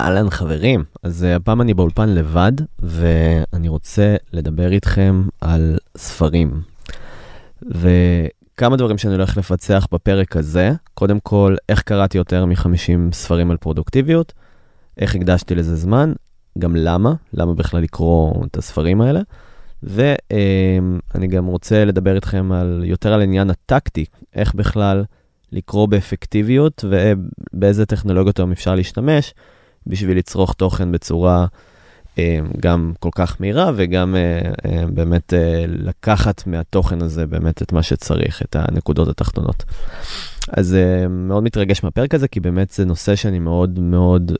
אהלן חברים, אז uh, הפעם אני באולפן לבד, ואני רוצה לדבר איתכם על ספרים. וכמה דברים שאני הולך לפצח בפרק הזה, קודם כל, איך קראתי יותר מ-50 ספרים על פרודוקטיביות, איך הקדשתי לזה זמן, גם למה, למה בכלל לקרוא את הספרים האלה. ואני גם רוצה לדבר איתכם על, יותר על עניין הטקטי, איך בכלל לקרוא באפקטיביות ובאיזה טכנולוגיות היום אפשר להשתמש. בשביל לצרוך תוכן בצורה אה, גם כל כך מהירה וגם אה, אה, באמת לקחת מהתוכן הזה באמת את מה שצריך, את הנקודות התחתונות. אז מאוד מתרגש מהפרק הזה, כי באמת זה נושא שאני מאוד מאוד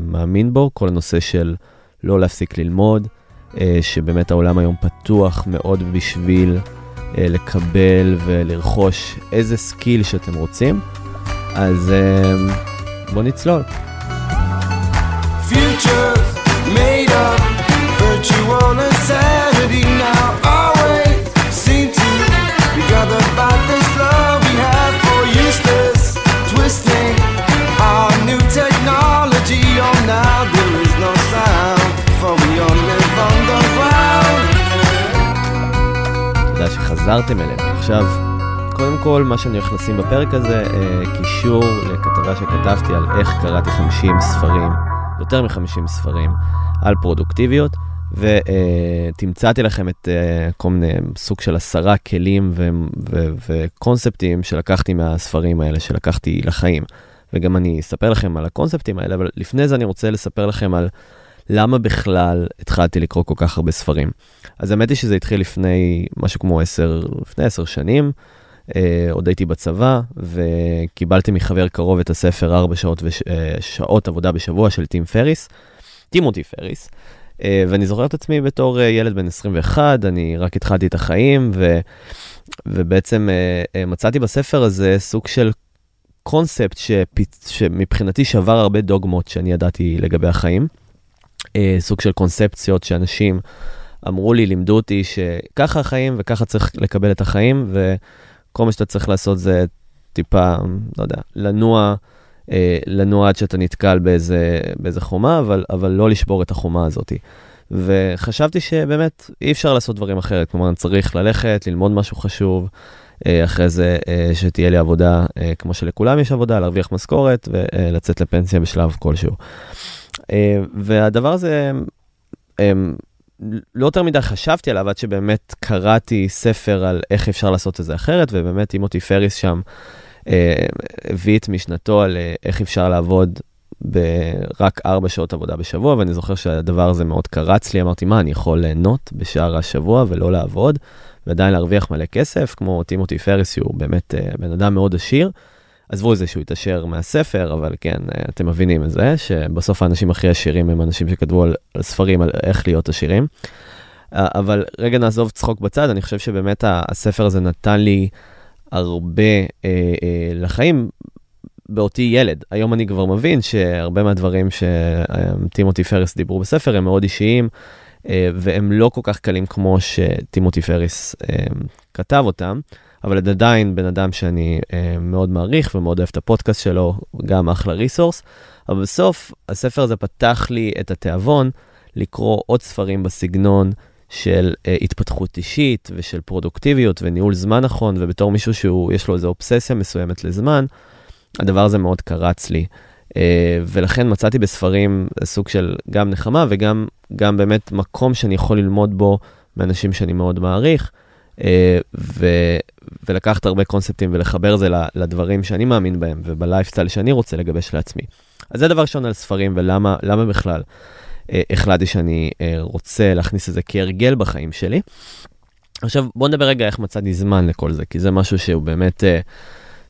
מאמין בו, כל הנושא של לא להפסיק ללמוד, שבאמת העולם היום פתוח מאוד בשביל לקבל ולרכוש איזה סקיל שאתם רוצים. אז בואו נצלול. שחזרתם אלינו. עכשיו קודם כל, מה שאני הולך לשים בפרק הזה, אה, קישור לכתבה שכתבתי על איך קראתי 50 ספרים יותר מ-50 ספרים על פרודוקטיביות, ותמצאתי לכם את uh, כל מיני סוג של עשרה כלים וקונספטים שלקחתי מהספרים האלה, שלקחתי לחיים. וגם אני אספר לכם על הקונספטים האלה, אבל לפני זה אני רוצה לספר לכם על למה בכלל התחלתי לקרוא כל כך הרבה ספרים. אז האמת היא שזה התחיל לפני משהו כמו עשר, לפני עשר שנים. אה, עוד הייתי בצבא, וקיבלתי מחבר קרוב את הספר 4 שעות, וש, אה, שעות עבודה בשבוע של טים פריס, טימותי פריס, אה, ואני זוכר את עצמי בתור ילד בן 21, אני רק התחלתי את החיים, ו, ובעצם מצאתי בספר הזה סוג של קונספט שפ, שמבחינתי שבר הרבה דוגמות שאני ידעתי לגבי החיים. סוג של קונספציות שאנשים אמרו לי, לימדו אותי שככה החיים וככה צריך לקבל את החיים, ו... כל מה שאתה צריך לעשות זה טיפה, לא יודע, לנוע, אה, לנוע עד שאתה נתקל באיזה, באיזה חומה, אבל, אבל לא לשבור את החומה הזאת. וחשבתי שבאמת אי אפשר לעשות דברים אחרת, כלומר, צריך ללכת, ללמוד משהו חשוב, אה, אחרי זה אה, שתהיה לי עבודה, אה, כמו שלכולם יש עבודה, להרוויח משכורת ולצאת לפנסיה בשלב כלשהו. אה, והדבר הזה, אה, לא יותר מדי חשבתי עליו עד שבאמת קראתי ספר על איך אפשר לעשות את זה אחרת, ובאמת אימותי פריס שם אה, הביא את משנתו על אה, איך אפשר לעבוד ברק ארבע שעות עבודה בשבוע, ואני זוכר שהדבר הזה מאוד קרץ לי, אמרתי, מה, אני יכול ליהנות בשאר השבוע ולא לעבוד, ועדיין להרוויח מלא כסף, כמו טימותי פריס, שהוא באמת אה, בן אדם מאוד עשיר. עזבו את זה שהוא התעשר מהספר, אבל כן, אה, אתם מבינים את זה, שבסוף האנשים הכי עשירים הם אנשים שכתבו על, על ספרים על איך להיות עשירים. אה, אבל רגע נעזוב צחוק בצד, אני חושב שבאמת הספר הזה נתן לי הרבה אה, אה, לחיים באותי ילד. היום אני כבר מבין שהרבה מהדברים שטימותי פריס דיברו בספר הם מאוד אישיים, אה, והם לא כל כך קלים כמו שטימותי פריס אה, כתב אותם. אבל עדיין בן אדם שאני אה, מאוד מעריך ומאוד אוהב את הפודקאסט שלו, גם אחלה ריסורס. אבל בסוף הספר הזה פתח לי את התיאבון לקרוא עוד ספרים בסגנון של אה, התפתחות אישית ושל פרודוקטיביות וניהול זמן נכון, ובתור מישהו שיש לו איזו אובססיה מסוימת לזמן, הדבר הזה מאוד קרץ לי. אה, ולכן מצאתי בספרים סוג של גם נחמה וגם גם באמת מקום שאני יכול ללמוד בו מאנשים שאני מאוד מעריך. אה, ו, ולקחת הרבה קונספטים ולחבר את זה לדברים שאני מאמין בהם ובלייפסטייל שאני רוצה לגבש לעצמי. אז זה דבר ראשון על ספרים ולמה בכלל אה, החלטתי שאני אה, רוצה להכניס את זה כהרגל בחיים שלי. עכשיו בואו נדבר רגע איך מצאתי זמן לכל זה, כי זה משהו שהוא באמת,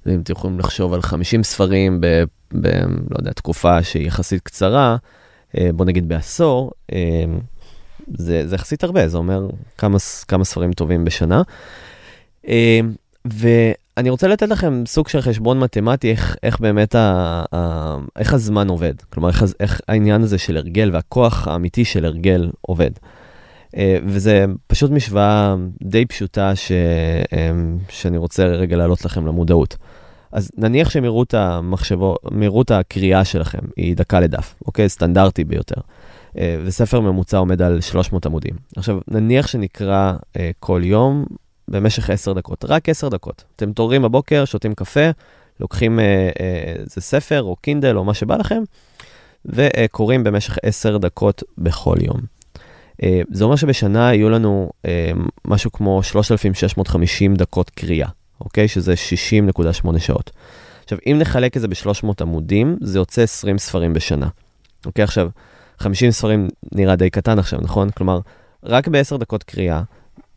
אם אתם יכולים לחשוב על 50 ספרים ב, ב... לא יודע, תקופה שהיא יחסית קצרה, בואו נגיד בעשור, זה, יחסית הרבה, זה אומר כמה, כמה ספרים טובים בשנה. אה, ואני רוצה לתת לכם סוג של חשבון מתמטי, איך, איך באמת, ה, ה, איך הזמן עובד. כלומר, איך, איך העניין הזה של הרגל והכוח האמיתי של הרגל עובד. אה, וזה פשוט משוואה די פשוטה ש, שאני רוצה רגע להעלות לכם למודעות. אז נניח שמהירות המחשבו, מהירות הקריאה שלכם היא דקה לדף, אוקיי? סטנדרטי ביותר. אה, וספר ממוצע עומד על 300 עמודים. עכשיו, נניח שנקרא אה, כל יום במשך 10 דקות, רק 10 דקות. אתם מתעוררים בבוקר, שותים קפה, לוקחים איזה ספר או קינדל או מה שבא לכם, וקוראים במשך 10 דקות בכל יום. זה אומר שבשנה יהיו לנו משהו כמו 3,650 דקות קריאה. אוקיי? שזה 60.8 שעות. עכשיו, אם נחלק את זה ב-300 עמודים, זה יוצא 20 ספרים בשנה. אוקיי, עכשיו, 50 ספרים נראה די קטן עכשיו, נכון? כלומר, רק ב-10 דקות קריאה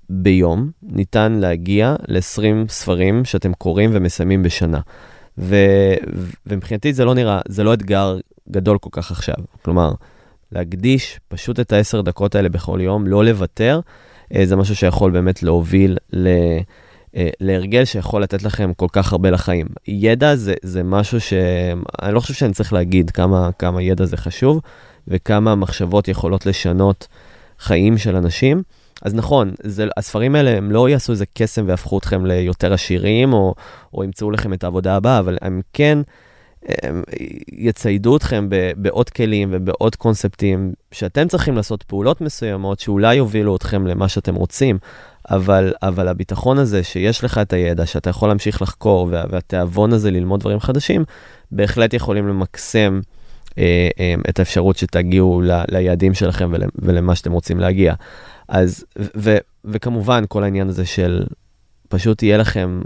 ביום ניתן להגיע ל-20 ספרים שאתם קוראים ומסיימים בשנה. ו- ומבחינתי זה לא נראה, זה לא אתגר גדול כל כך עכשיו. כלומר, להקדיש פשוט את ה-10 דקות האלה בכל יום, לא לוותר, אה, זה משהו שיכול באמת להוביל ל... אה, להרגל שיכול לתת לכם כל כך הרבה לחיים. ידע זה, זה משהו שאני לא חושב שאני צריך להגיד כמה, כמה ידע זה חשוב וכמה מחשבות יכולות לשנות חיים של אנשים. אז נכון, זה, הספרים האלה הם לא יעשו איזה קסם ויהפכו אתכם ליותר עשירים או, או ימצאו לכם את העבודה הבאה, אבל הם כן הם יציידו אתכם בעוד כלים ובעוד קונספטים שאתם צריכים לעשות פעולות מסוימות שאולי יובילו אתכם למה שאתם רוצים. אבל, אבל הביטחון הזה שיש לך את הידע, שאתה יכול להמשיך לחקור, וה, והתיאבון הזה ללמוד דברים חדשים, בהחלט יכולים למקסם את האפשרות שתגיעו ל, ליעדים שלכם ול, ולמה שאתם רוצים להגיע. אז, ו, ו, וכמובן, כל העניין הזה של פשוט יהיה לכם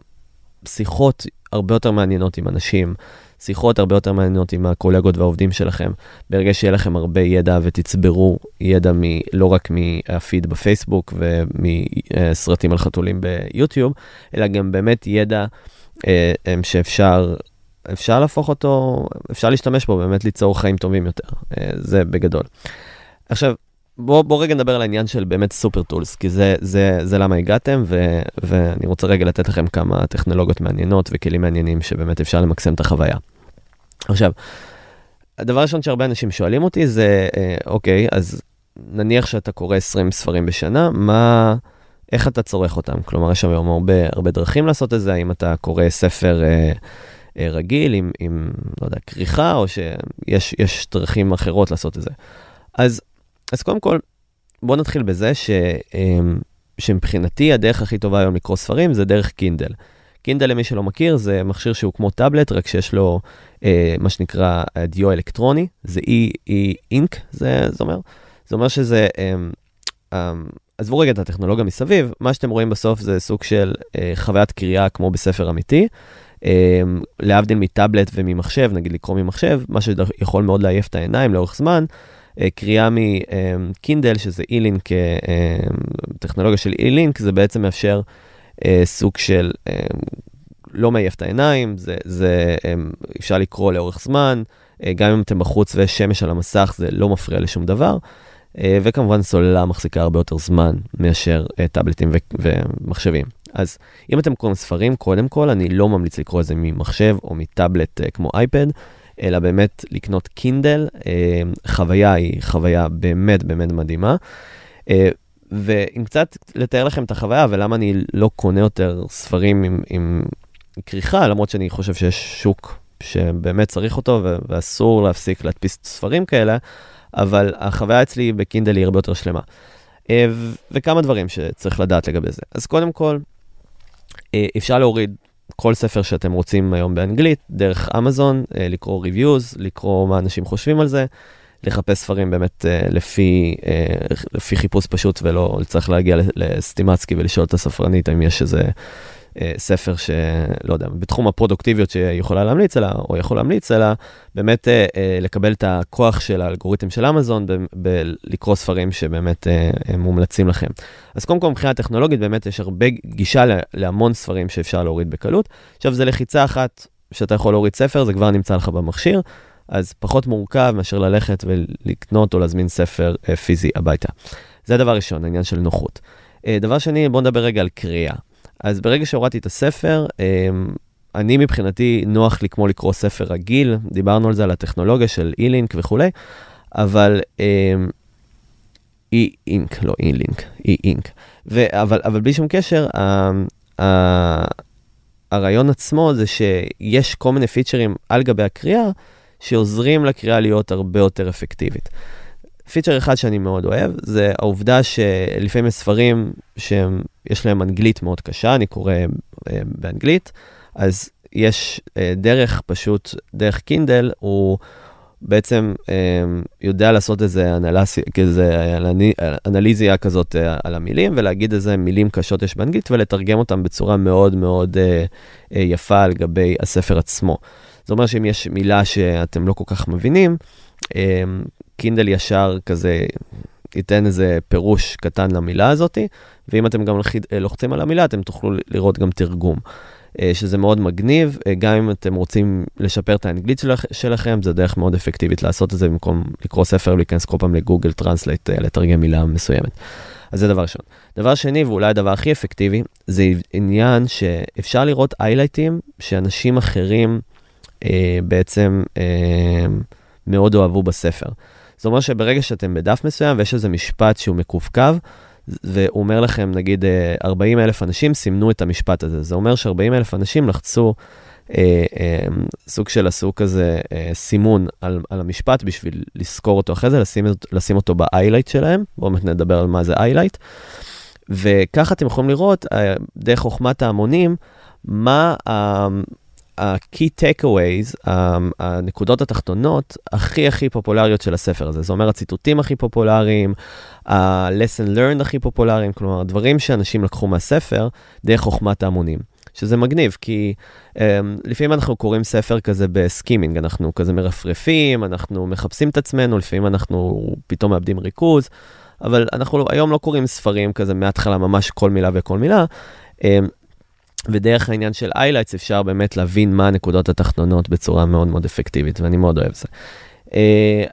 שיחות הרבה יותר מעניינות עם אנשים, שיחות הרבה יותר מעניינות עם הקולגות והעובדים שלכם, ברגע שיהיה לכם הרבה ידע ותצברו ידע מ, לא רק מהפיד בפייסבוק ומסרטים על חתולים ביוטיוב, אלא גם באמת ידע אה, שאפשר אפשר להפוך אותו, אפשר להשתמש בו, באמת ליצור חיים טובים יותר. אה, זה בגדול. עכשיו, בואו בוא רגע נדבר על העניין של באמת סופר טולס, כי זה, זה, זה למה הגעתם, ו, ואני רוצה רגע לתת לכם כמה טכנולוגיות מעניינות וכלים מעניינים שבאמת אפשר למקסם את החוויה. עכשיו, הדבר הראשון שהרבה אנשים שואלים אותי זה, אה, אוקיי, אז נניח שאתה קורא 20 ספרים בשנה, מה, איך אתה צורך אותם? כלומר, יש היום הרבה, הרבה דרכים לעשות את זה, האם אתה קורא ספר אה, רגיל עם, עם, לא יודע, כריכה, או שיש דרכים אחרות לעשות את זה. אז אז קודם כל, בואו נתחיל בזה ש, אמ, שמבחינתי הדרך הכי טובה היום לקרוא ספרים זה דרך קינדל. קינדל, למי שלא מכיר, זה מכשיר שהוא כמו טאבלט, רק שיש לו אה, מה שנקרא דיו אלקטרוני, זה E-Ink, זה, זה אומר. זה אומר שזה, אה, אה, עזבו רגע את הטכנולוגיה מסביב, מה שאתם רואים בסוף זה סוג של אה, חוויית קריאה כמו בספר אמיתי. אה, להבדיל מטאבלט וממחשב, נגיד לקרוא ממחשב, מה שיכול מאוד לעייף את העיניים לאורך זמן, אה, קריאה מקינדל, שזה אי-לינק, אה, אה, טכנולוגיה של אי-לינק, זה בעצם מאפשר סוג של לא מעייף את העיניים, זה, זה אפשר לקרוא לאורך זמן, גם אם אתם בחוץ ויש שמש על המסך, זה לא מפריע לשום דבר. וכמובן סוללה מחזיקה הרבה יותר זמן מאשר טאבלטים ומחשבים. אז אם אתם קוראים ספרים, קודם כל, אני לא ממליץ לקרוא את זה ממחשב או מטאבלט כמו אייפד. אלא באמת לקנות קינדל. אה, חוויה היא חוויה באמת באמת מדהימה. אה, ואם קצת לתאר לכם את החוויה ולמה אני לא קונה יותר ספרים עם, עם כריכה, למרות שאני חושב שיש שוק שבאמת צריך אותו ואסור להפסיק להדפיס ספרים כאלה, אבל החוויה אצלי בקינדל היא הרבה יותר שלמה. אה, וכמה דברים שצריך לדעת לגבי זה. אז קודם כל, אפשר להוריד כל ספר שאתם רוצים היום באנגלית, דרך אמזון, אה, לקרוא ריוויוז, לקרוא מה אנשים חושבים על זה, לחפש ספרים באמת אה, לפי, אה, לפי חיפוש פשוט ולא צריך להגיע לסטימצקי ולשאול את הספרנית אם יש איזה אה, ספר שלא יודע, בתחום הפרודוקטיביות שיכולה להמליץ עליה, או יכול להמליץ עליה, באמת אה, אה, לקבל את הכוח של האלגוריתם של אמזון בלקרוא ספרים שבאמת מומלצים לכם. אז קודם כל מבחינה טכנולוגית באמת יש הרבה גישה להמון ספרים שאפשר להוריד בקלות. עכשיו זה לחיצה אחת שאתה יכול להוריד ספר, זה כבר נמצא לך במכשיר. אז פחות מורכב מאשר ללכת ולקנות או להזמין ספר פיזי הביתה. זה הדבר ראשון, העניין של נוחות. דבר שני, בואו נדבר רגע על קריאה. אז ברגע שהורדתי את הספר, אמ, אני מבחינתי נוח לי כמו לקרוא ספר רגיל, דיברנו על זה, על הטכנולוגיה של אי-לינק וכולי, אבל אי-אינק, לא אי-לינק, אי-אינק. אבל, אבל בלי שום קשר, ה, ה, הרעיון עצמו זה שיש כל מיני פיצ'רים על גבי הקריאה, שעוזרים לקריאה להיות הרבה יותר אפקטיבית. פיצ'ר אחד שאני מאוד אוהב, זה העובדה שלפעמים יש ספרים שיש להם אנגלית מאוד קשה, אני קורא אה, באנגלית, אז יש אה, דרך פשוט, דרך קינדל, הוא בעצם אה, יודע לעשות איזה, אנלסי, כזה אנליזיה כזאת על המילים, ולהגיד איזה מילים קשות יש באנגלית, ולתרגם אותם בצורה מאוד מאוד יפה על גבי הספר עצמו. זה אומר שאם יש מילה שאתם לא כל כך מבינים, קינדל ישר כזה ייתן איזה פירוש קטן למילה הזאתי, ואם אתם גם לוחצים על המילה, אתם תוכלו לראות גם תרגום. אה, שזה מאוד מגניב, אה, גם אם אתם רוצים לשפר את האנגלית שלכ, שלכם, זה דרך מאוד אפקטיבית לעשות את זה במקום לקרוא ספר ולהיכנס כל פעם ל Google Translate, אה, לתרגם מילה מסוימת. אז זה דבר ראשון. דבר שני, ואולי הדבר הכי אפקטיבי, זה עניין שאפשר לראות היילייטים שאנשים אחרים אה, בעצם אה, מאוד אהבו בספר. זאת אומרת שברגע שאתם בדף מסוים ויש איזה משפט שהוא מקווקו, והוא אומר לכם, נגיד 40 אלף אנשים סימנו את המשפט הזה. זה אומר ש-40 אלף אנשים לחצו אה, אה, סוג של עשו כזה אה, סימון על, על המשפט בשביל לזכור אותו אחרי זה, לשים, לשים אותו ב-highlight שלהם. בואו נדבר על מה זה highlight. וככה אתם יכולים לראות, אה, דרך חוכמת ההמונים, מה ה-key takeaways, הנקודות התחתונות הכי הכי פופולריות של הספר הזה. זה אומר הציטוטים הכי פופולריים, ה-lesson learned הכי פופולריים, כלומר, דברים שאנשים לקחו מהספר דרך חוכמת ההמונים. שזה מגניב, כי um, לפעמים אנחנו קוראים ספר כזה בסקימינג, אנחנו כזה מרפרפים, אנחנו מחפשים את עצמנו, לפעמים אנחנו פתאום מאבדים ריכוז, אבל אנחנו היום לא קוראים ספרים כזה מההתחלה ממש כל מילה וכל מילה. Um, ודרך העניין של highlights אפשר באמת להבין מה הנקודות התחתונות בצורה מאוד מאוד אפקטיבית, ואני מאוד אוהב זה. אה,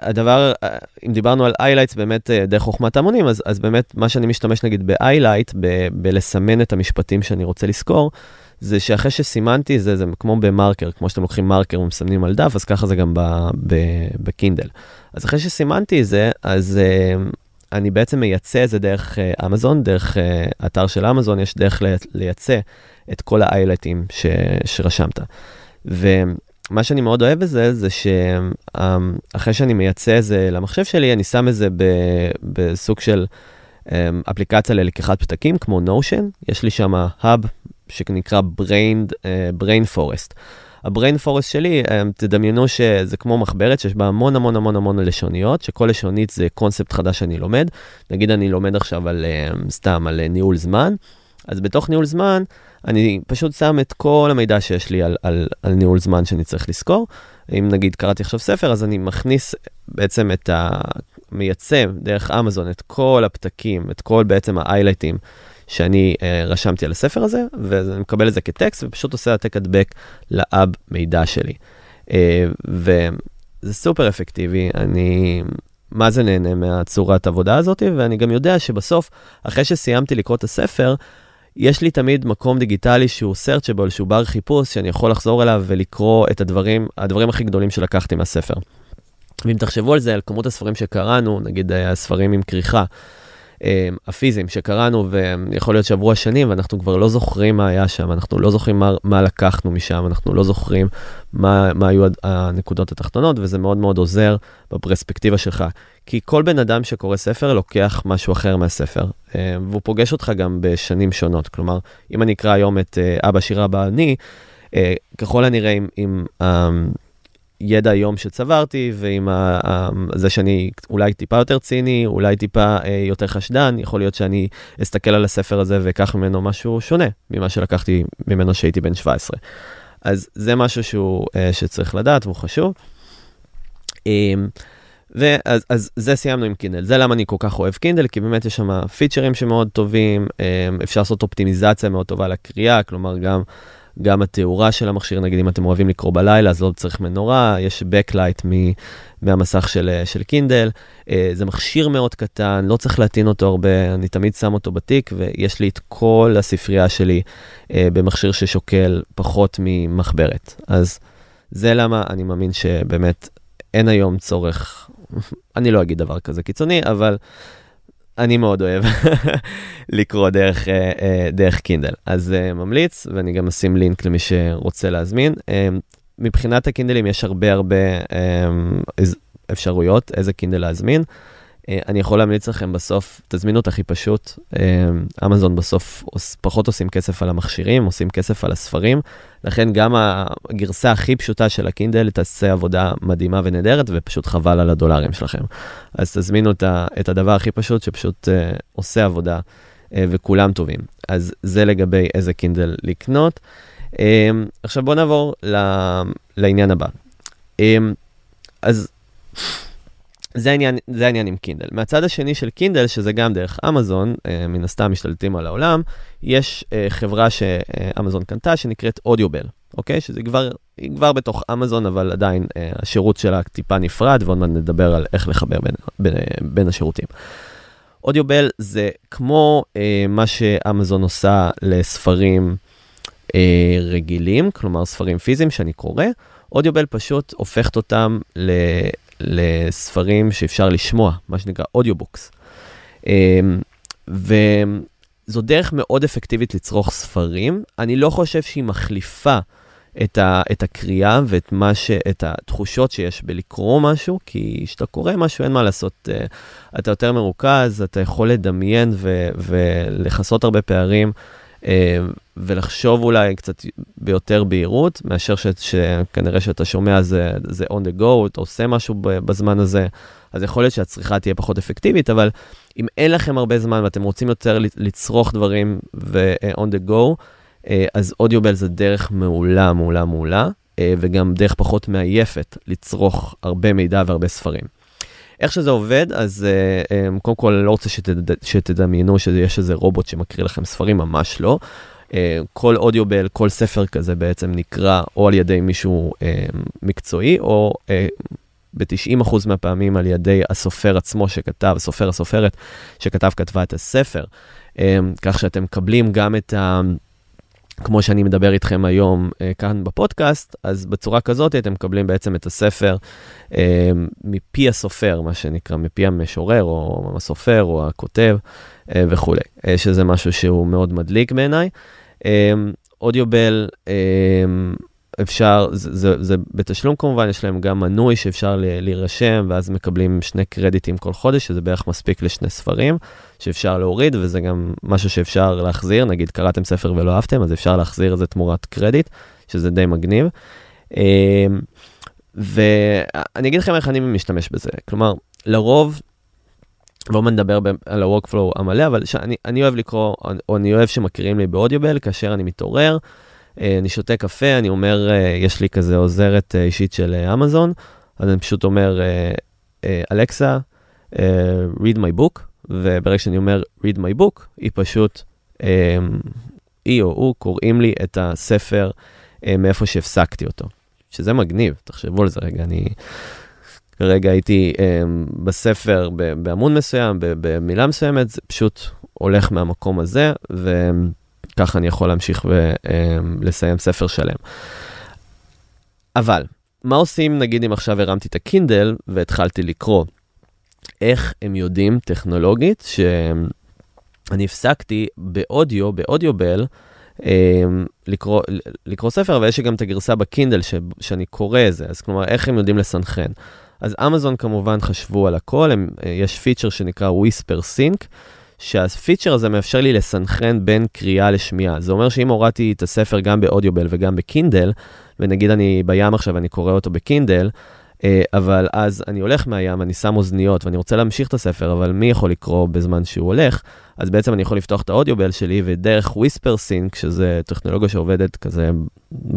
הדבר, אה, אם דיברנו על highlights באמת אה, דרך חוכמת המונים, אז, אז באמת מה שאני משתמש נגיד ב highlight, בלסמן את המשפטים שאני רוצה לזכור, זה שאחרי שסימנתי, זה, זה כמו במרקר, כמו שאתם לוקחים מרקר ומסמנים על דף, אז ככה זה גם בקינדל. אז אחרי שסימנתי זה, אז אה, אני בעצם מייצא את זה דרך אה, אמזון, דרך אה, אתר של אמזון, יש דרך לייצא את כל האיילייטים ש, שרשמת. ומה שאני מאוד אוהב בזה, זה שאחרי שאני מייצא את זה למחשב שלי, אני שם את זה בסוג של um, אפליקציה ללקיחת פתקים, כמו Notion. יש לי שם האב שנקרא Brain, uh, Brain Forest. הבריין פורסט שלי, תדמיינו שזה כמו מחברת שיש בה המון המון המון המון לשוניות, שכל לשונית זה קונספט חדש שאני לומד. נגיד אני לומד עכשיו על, סתם, על ניהול זמן, אז בתוך ניהול זמן, אני פשוט שם את כל המידע שיש לי על, על, על ניהול זמן שאני צריך לזכור. אם נגיד קראתי עכשיו ספר, אז אני מכניס בעצם את ה... מייצם דרך אמזון את כל הפתקים, את כל בעצם האיילייטים שאני uh, רשמתי על הספר הזה, ואני מקבל את זה כטקסט ופשוט עושה העתק הדבק לאב מידע שלי. Uh, וזה סופר אפקטיבי, אני מה זה נהנה מהצורת עבודה הזאת, ואני גם יודע שבסוף, אחרי שסיימתי לקרוא את הספר, יש לי תמיד מקום דיגיטלי שהוא searchable, שהוא בר חיפוש, שאני יכול לחזור אליו ולקרוא את הדברים, הדברים הכי גדולים שלקחתי מהספר. ואם תחשבו על זה, על כמות הספרים שקראנו, נגיד הספרים עם כריכה, אה, הפיזיים שקראנו, ויכול להיות שעברו השנים, ואנחנו כבר לא זוכרים מה היה שם, אנחנו לא זוכרים מה, מה לקחנו משם, אנחנו לא זוכרים מה, מה היו הנקודות התחתונות, וזה מאוד מאוד עוזר בפרספקטיבה שלך. כי כל בן אדם שקורא ספר לוקח משהו אחר מהספר, אה, והוא פוגש אותך גם בשנים שונות. כלומר, אם אני אקרא היום את אה, אבא שירה אבא אני, ככל הנראה עם, עם הידע היום שצברתי, ועם ה, ה, זה שאני אולי טיפה יותר ציני, אולי טיפה אה, יותר חשדן, יכול להיות שאני אסתכל על הספר הזה ואקח ממנו משהו שונה ממה שלקחתי ממנו שהייתי בן 17. אז זה משהו שהוא, אה, שצריך לדעת והוא חשוב. אה, ואז אז זה סיימנו עם קינדל, זה למה אני כל כך אוהב קינדל, כי באמת יש שם פיצ'רים שמאוד טובים, אה, אפשר לעשות אופטימיזציה מאוד טובה לקריאה, כלומר גם גם התאורה של המכשיר, נגיד אם אתם אוהבים לקרוא בלילה, אז לא צריך מנורה, יש Backlight מהמסך של, של קינדל. אה, זה מכשיר מאוד קטן, לא צריך להטעין אותו הרבה, אני תמיד שם אותו בתיק, ויש לי את כל הספרייה שלי אה, במכשיר ששוקל פחות ממחברת. אז זה למה אני מאמין שבאמת אין היום צורך, אני לא אגיד דבר כזה קיצוני, אבל אני מאוד אוהב לקרוא דרך, דרך קינדל. אז ממליץ, ואני גם אשים לינק למי שרוצה להזמין. מבחינת הקינדלים יש הרבה הרבה אפשרויות איזה קינדל להזמין. אה, אני יכול להמליץ לכם בסוף, תזמינו את הכי פשוט. אה, אמזון בסוף פחות עושים כסף על המכשירים, עושים כסף על הספרים. לכן גם הגרסה הכי פשוטה של הקינדל תעשה עבודה מדהימה ונהדרת, ופשוט חבל על הדולרים שלכם. אז תזמינו את הדבר הכי פשוט, שפשוט אה, עושה עבודה, וכולם טובים. אז זה לגבי איזה קינדל לקנות. עכשיו בואו נעבור לעניין הבא. אז... זה העניין, זה העניין עם קינדל. מהצד השני של קינדל, שזה גם דרך אמזון, אה, מן הסתם משתלטים על העולם, יש אה, חברה שאמזון קנתה שנקראת אודיובל, אוקיי? שזה כבר, היא כבר בתוך אמזון, אבל עדיין אה, השירות שלה טיפה נפרד, ועוד מעט נדבר על איך לחבר בין, בין, בין השירותים. אודיובל זה כמו אה, מה שאמזון עושה לספרים אה, רגילים, כלומר ספרים פיזיים שאני קורא, אודיובל פשוט הופכת אותם. לספרים שאפשר לשמוע, מה שנקרא אודיובוקס. אמ, וזו דרך מאוד אפקטיבית לצרוך ספרים. אני לא חושב שהיא מחליפה את, ה, את הקריאה ואת מה ש, את התחושות שיש בלקרוא משהו, כי כשאתה קורא משהו אין מה לעשות, אה, אתה יותר מרוכז, אתה יכול לדמיין ו, ולכסות הרבה פערים. אה, ולחשוב אולי קצת ביותר בהירות, מאשר ש, שכנראה שאתה שומע זה, זה on the go, אתה עושה משהו בזמן הזה, אז יכול להיות שהצריכה תהיה פחות אפקטיבית, אבל אם אין לכם הרבה זמן ואתם רוצים יותר לצרוך דברים ו-on the go, אה, אז אודיובל זה דרך מעולה, מעולה, מעולה, אה, וגם דרך פחות מעייפת לצרוך הרבה מידע והרבה ספרים. איך שזה עובד, אז uh, um, קודם כל, לא רוצה שתד... שתדמיינו שיש איזה רובוט שמקריא לכם ספרים, ממש לא. Uh, כל אודיובל, כל ספר כזה בעצם נקרא או על ידי מישהו uh, מקצועי, או uh, ב-90% מהפעמים על ידי הסופר עצמו שכתב, הסופר, הסופרת שכתב, כתבה את הספר. Uh, כך שאתם מקבלים גם את ה... כמו שאני מדבר איתכם היום אה, כאן בפודקאסט, אז בצורה כזאת אתם מקבלים בעצם את הספר אה, מפי הסופר, מה שנקרא, מפי המשורר או הסופר או הכותב אה, וכולי, אה, שזה משהו שהוא מאוד מדליק בעיניי. אה, אודיובל, אה, אפשר, זה, זה, זה בתשלום כמובן, יש להם גם מנוי שאפשר להירשם, ואז מקבלים שני קרדיטים כל חודש, שזה בערך מספיק לשני ספרים, שאפשר להוריד, וזה גם משהו שאפשר להחזיר, נגיד קראתם ספר ולא אהבתם, אז אפשר להחזיר את זה תמורת קרדיט, שזה די מגניב. אמ, ואני אגיד לכם איך אני משתמש בזה, כלומר, לרוב, ועוד נדבר על ה-workflow המלא, אבל שאני, אני אוהב לקרוא, או אני אוהב שמקריאים לי באודיובל כאשר אני מתעורר. אה, אני שותה קפה, אני אומר, אה, יש לי כזה עוזרת אה, אישית של אמזון, אז אני פשוט אומר, אלכסה, read my book, וברגע שאני אומר read my book, היא פשוט, היא או הוא קוראים לי את הספר מאיפה שהפסקתי אותו, שזה מגניב, תחשבו על זה רגע, אני... כרגע הייתי um, בספר בעמוד מסוים, במילה מסוימת, זה פשוט הולך מהמקום הזה, ו... ככה אני יכול להמשיך ולסיים ספר שלם. אבל, מה עושים נגיד אם עכשיו הרמתי את הקינדל והתחלתי לקרוא? איך הם יודעים טכנולוגית שאני הפסקתי באודיו, באודיובל, לקרוא, לקרוא ספר, ויש גם את הגרסה בקינדל ש, שאני קורא את זה, אז כלומר, איך הם יודעים לסנכרן? אז אמזון כמובן חשבו על הכל, הם, יש פיצ'ר שנקרא Whispersync, שהפיצ'ר הזה מאפשר לי לסנכרן בין קריאה לשמיעה. זה אומר שאם הורדתי את הספר גם ב Audible וגם בקינדל, ונגיד אני בים עכשיו ואני קורא אותו בקינדל, אה, אבל אז אני הולך מהים, אני שם אוזניות ואני רוצה להמשיך את הספר, אבל מי יכול לקרוא בזמן שהוא הולך? אז בעצם אני יכול לפתוח את האודיובל שלי, ודרך וויספר סינק, שזה טכנולוגיה שעובדת כזה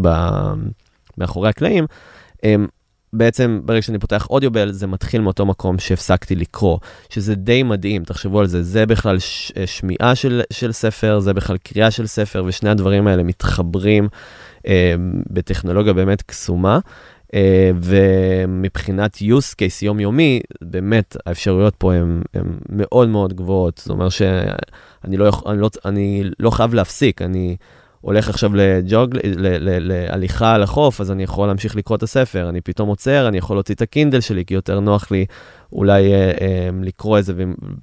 ב... מאחורי הקלעים, בעצם ברגע שאני פותח אודיובל, זה מתחיל מאותו מקום שהפסקתי לקרוא, שזה די מדהים, תחשבו על זה, זה בכלל ש- שמיעה של, של ספר, זה בכלל קריאה של ספר, ושני הדברים האלה מתחברים אה, בטכנולוגיה באמת קסומה. Uh, ומבחינת use case יומיומי, באמת האפשרויות פה הן מאוד מאוד גבוהות. זאת אומרת שאני לא, אני לא, אני לא חייב להפסיק, אני הולך עכשיו לג'וג, להליכה על החוף, אז אני יכול להמשיך לקרוא את הספר. אני פתאום עוצר, אני יכול להוציא את הקינדל שלי, כי יותר נוח לי אולי אה, אה, לקרוא את זה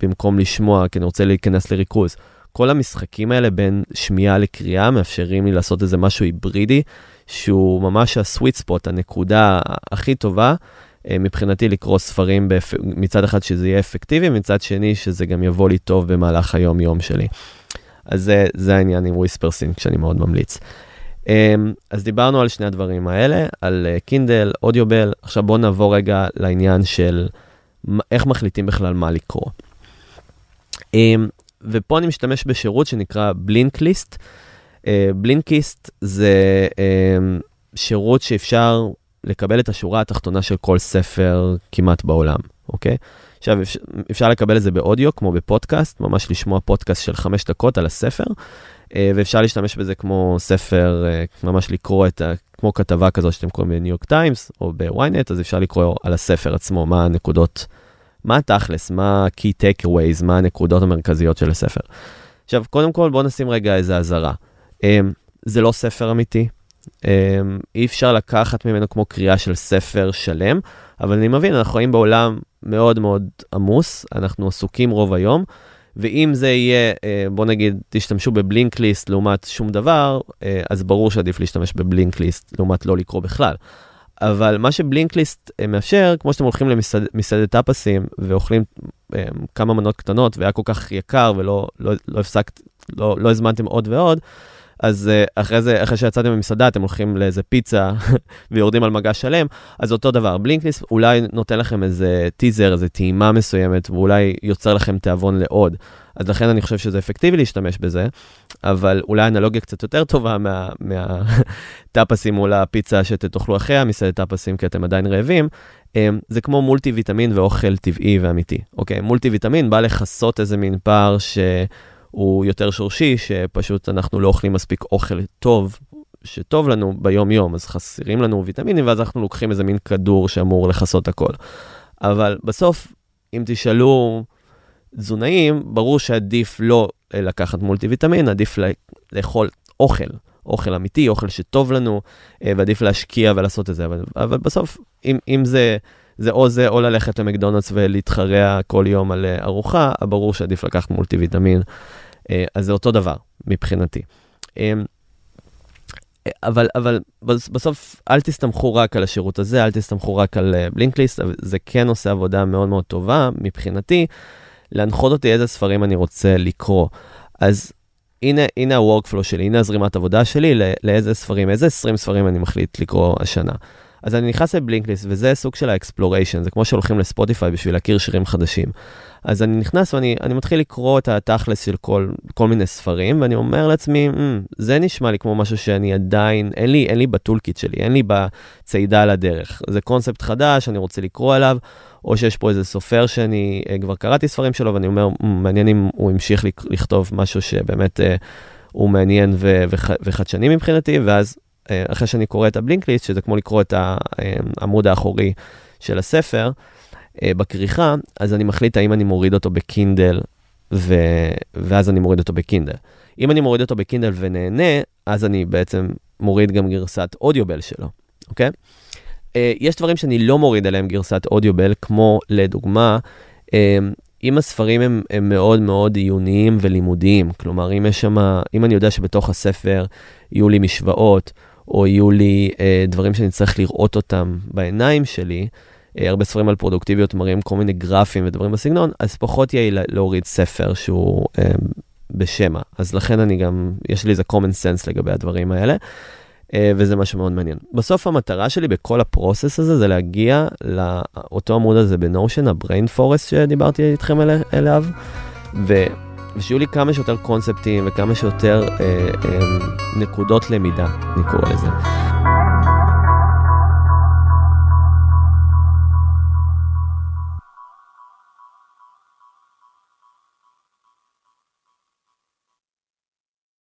במקום לשמוע, כי אני רוצה להיכנס לריכוז. כל המשחקים האלה בין שמיעה לקריאה מאפשרים לי לעשות איזה משהו היברידי, שהוא ממש הסוויט ספוט, הנקודה הכי טובה. אה, מבחינתי לקרוא ספרים באפ... מצד אחד שזה יהיה אפקטיבי, מצד שני שזה גם יבוא לי טוב במהלך היום-יום שלי. אז זה, זה העניין עם Whispersync שאני מאוד ממליץ. אמ, אז דיברנו על שני הדברים האלה, על קינדל, אה, Audible, עכשיו בואו נעבור רגע לעניין של איך מחליטים בכלל מה לקרוא. אמ, ופה אני משתמש בשירות שנקרא Blinkist. Blinkist זה אמ, שירות שאפשר לקבל את השורה התחתונה של כל ספר כמעט בעולם, אוקיי? עכשיו, אפשר לקבל את זה באודיו, כמו בפודקאסט, ממש לשמוע פודקאסט של חמש דקות על הספר, אה, ואפשר להשתמש בזה כמו ספר, אה, ממש לקרוא את ה... כמו כתבה כזו שאתם קוראים בניו יורק טיימס או בוויינט, אז אפשר לקרוא על הספר עצמו, מה הנקודות, מה התכלס, מה ה-key takeaways, מה הנקודות המרכזיות של הספר. עכשיו, קודם כל, בואו נשים רגע איזה אזהרה. אה, זה לא ספר אמיתי, אי אפשר לקחת ממנו כמו קריאה של ספר שלם, אבל אני מבין, אנחנו חיים בעולם מאוד מאוד עמוס, אנחנו עסוקים רוב היום, ואם זה יהיה, אה, בוא נגיד, תשתמשו בבלינק ליסט לעומת שום דבר, אה, אז ברור שעדיף להשתמש בבלינק ליסט לעומת לא לקרוא בכלל. אבל מה שבלינק ליסט אה, מאפשר, כמו שאתם הולכים למסעדת טאפסים ואוכלים כמה מנות קטנות והיה כל כך יקר ולא לא, לא הפסקת, לא, לא הזמנתם עוד ועוד, אז uh, אחרי זה, אחרי שיצאתם ממסעדה, אתם הולכים לאיזה פיצה ויורדים על מגע שלם, אז אותו דבר, בלינקליסט אולי נותן לכם איזה טיזר, איזה טעימה מסוימת, ואולי יוצר לכם תיאבון לעוד. אז לכן אני חושב שזה אפקטיבי להשתמש בזה, אבל אולי אנלוגיה קצת יותר טובה מהטאפסים מה, מול הפיצה שתאכלו אחרי המסעדת טאפסים, כי אתם עדיין רעבים. אמ, זה כמו מולטי ויטמין ואוכל טבעי ואמיתי. אוקיי, מולטי ויטמין בא לכסות איזה מין פער ש... הוא יותר שורשי, שפשוט אנחנו לא אוכלים מספיק אוכל טוב, שטוב לנו ביום-יום, אז חסרים לנו ויטמינים, ואז אנחנו לוקחים איזה מין כדור שאמור לכסות הכל. אבל בסוף, אם תשאלו תזונאים, ברור שעדיף לא לקחת מולטי ויטמין, עדיף לאכול אוכל, אוכל אמיתי, אוכל שטוב לנו, אה, ועדיף להשקיע ולעשות את זה. אבל, אבל בסוף, אם, אם זה... זה או זה או ללכת למקדונלדס ולהתחרע כל יום על אה, ארוחה, ברור שעדיף לקחת מולטי ויטמין אה, אז זה אותו דבר מבחינתי. אה, אבל, אבל בסוף אל תסתמכו רק על השירות הזה, אל תסתמכו רק על בלינקליסט, זה כן עושה עבודה מאוד מאוד טובה מבחינתי, להנחות אותי איזה ספרים אני רוצה לקרוא. אז הנה, הנה ה-workflow שלי, הנה הזרימת עבודה שלי, לאיזה ספרים, איזה 20 ספרים אני מחליט לקרוא השנה. אז אני נכנס ל Blinkist, וזה סוג של ה exploration, זה כמו שהולכים לספוטיפיי בשביל להכיר שירים חדשים. אז אני נכנס ואני מתחיל לקרוא את התכלס של כל, כל מיני ספרים, ואני אומר לעצמי, mm, זה נשמע לי כמו משהו שאני עדיין, אין לי, אין לי ב toolkit שלי, אין לי בצידה על הדרך. זה קונספט חדש, אני רוצה לקרוא עליו, או שיש פה איזה סופר שאני uh, כבר קראתי ספרים שלו, ואני אומר, mm, מעניין אם הוא המשיך לכתוב משהו שבאמת uh, הוא מעניין ו- וח- וחדשני מבחינתי, ואז אה, אחרי שאני קורא את הבלינקליסט, שזה כמו לקרוא את העמוד האחורי של הספר, אה, בכריכה, אז אני מחליט האם אני מוריד אותו בקינדל, ו... ואז אני מוריד אותו בקינדל. אם אני מוריד אותו בקינדל ונהנה, אז אני בעצם מוריד גם גרסת אודיובל שלו, אוקיי? אה, יש דברים שאני לא מוריד עליהם גרסת אודיובל, כמו לדוגמה, אם הספרים הם, הם מאוד מאוד עיוניים ולימודיים, כלומר, אם יש שם, אם אני יודע שבתוך הספר יהיו לי משוואות, או יהיו לי אה, דברים שאני צריך לראות אותם בעיניים שלי, אה, הרבה ספרים על פרודוקטיביות מראים כל מיני גרפים ודברים בסגנון, אז פחות יעיל להוריד ספר שהוא אה, בשמע. אז לכן אני גם, יש לי איזה common sense לגבי הדברים האלה, אה, וזה משהו מאוד מעניין. בסוף המטרה שלי בכל הפרוסס הזה זה להגיע לאותו עמוד הזה בנושן, ה-brain forest שדיברתי איתכם אליו, ו... ושיהיו לי כמה שיותר קונספטים וכמה שיותר אה, אה, נקודות למידה, אני קורא לזה.